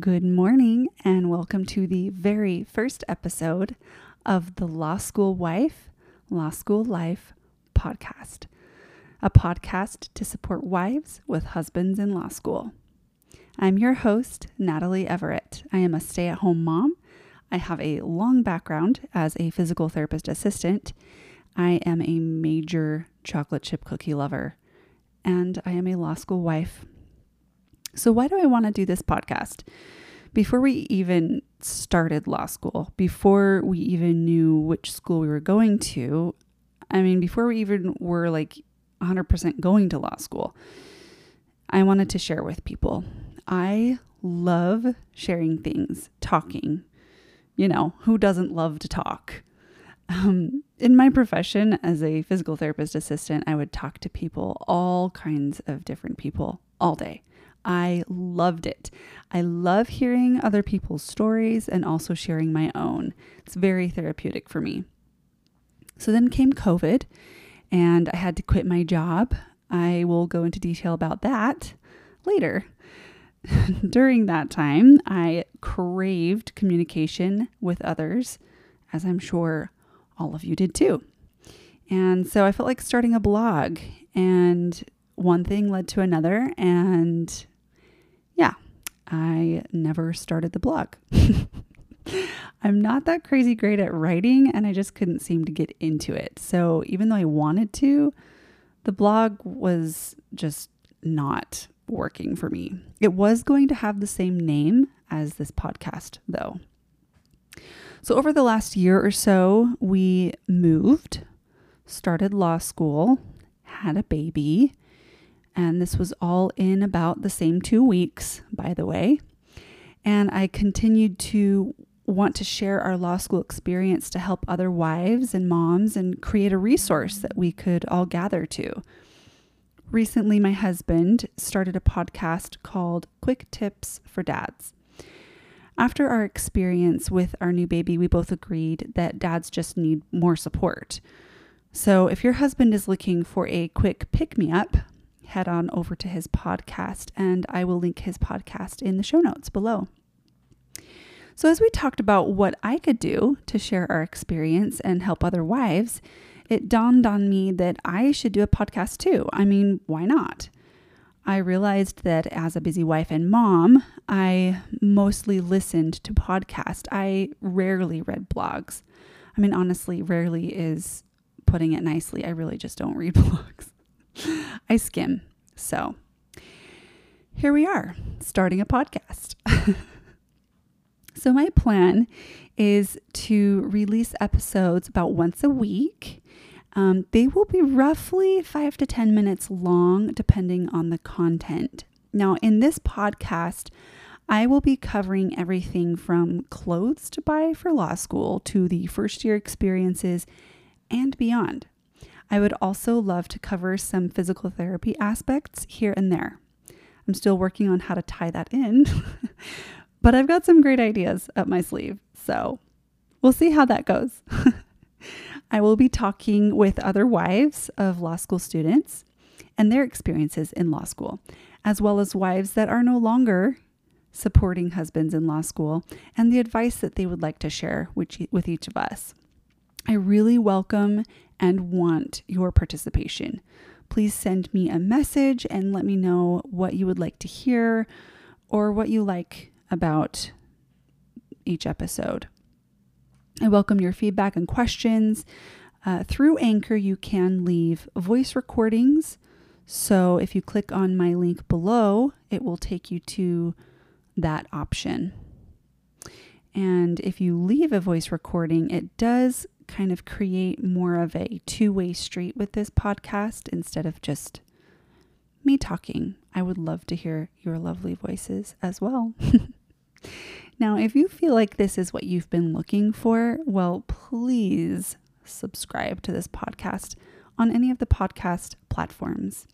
Good morning, and welcome to the very first episode of the Law School Wife, Law School Life podcast, a podcast to support wives with husbands in law school. I'm your host, Natalie Everett. I am a stay at home mom. I have a long background as a physical therapist assistant. I am a major chocolate chip cookie lover, and I am a law school wife so, why do I want to do this podcast? Before we even started law school, before we even knew which school we were going to, I mean, before we even were like 100% going to law school, I wanted to share with people. I love sharing things, talking. You know, who doesn't love to talk? Um, in my profession as a physical therapist assistant, I would talk to people, all kinds of different people, all day. I loved it. I love hearing other people's stories and also sharing my own. It's very therapeutic for me. So then came COVID, and I had to quit my job. I will go into detail about that later. During that time, I craved communication with others, as I'm sure all of you did too. And so I felt like starting a blog, and one thing led to another, and yeah, I never started the blog. I'm not that crazy great at writing and I just couldn't seem to get into it. So even though I wanted to, the blog was just not working for me. It was going to have the same name as this podcast, though. So, over the last year or so, we moved, started law school, had a baby, and this was all in about the same two weeks, by the way. And I continued to want to share our law school experience to help other wives and moms and create a resource that we could all gather to. Recently, my husband started a podcast called Quick Tips for Dads. After our experience with our new baby, we both agreed that dads just need more support. So, if your husband is looking for a quick pick me up, head on over to his podcast, and I will link his podcast in the show notes below. So, as we talked about what I could do to share our experience and help other wives, it dawned on me that I should do a podcast too. I mean, why not? I realized that as a busy wife and mom, I mostly listened to podcasts. I rarely read blogs. I mean, honestly, rarely is putting it nicely. I really just don't read blogs. I skim. So here we are, starting a podcast. so, my plan is to release episodes about once a week. Um, they will be roughly five to 10 minutes long, depending on the content. Now, in this podcast, I will be covering everything from clothes to buy for law school to the first year experiences and beyond. I would also love to cover some physical therapy aspects here and there. I'm still working on how to tie that in, but I've got some great ideas up my sleeve. So we'll see how that goes. I will be talking with other wives of law school students and their experiences in law school, as well as wives that are no longer supporting husbands in law school and the advice that they would like to share with each of us. I really welcome and want your participation. Please send me a message and let me know what you would like to hear or what you like about each episode. I welcome your feedback and questions. Uh, through Anchor, you can leave voice recordings. So if you click on my link below, it will take you to that option. And if you leave a voice recording, it does kind of create more of a two way street with this podcast instead of just me talking. I would love to hear your lovely voices as well. now, if you feel like this is what you've been looking for, well, please subscribe to this podcast on any of the podcast platforms.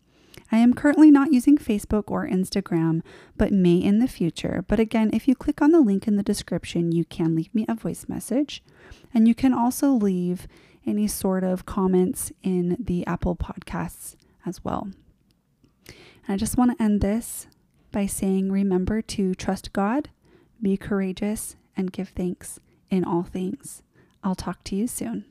I am currently not using Facebook or Instagram, but may in the future. But again, if you click on the link in the description, you can leave me a voice message. And you can also leave any sort of comments in the Apple Podcasts as well. And I just want to end this by saying remember to trust God, be courageous, and give thanks in all things. I'll talk to you soon.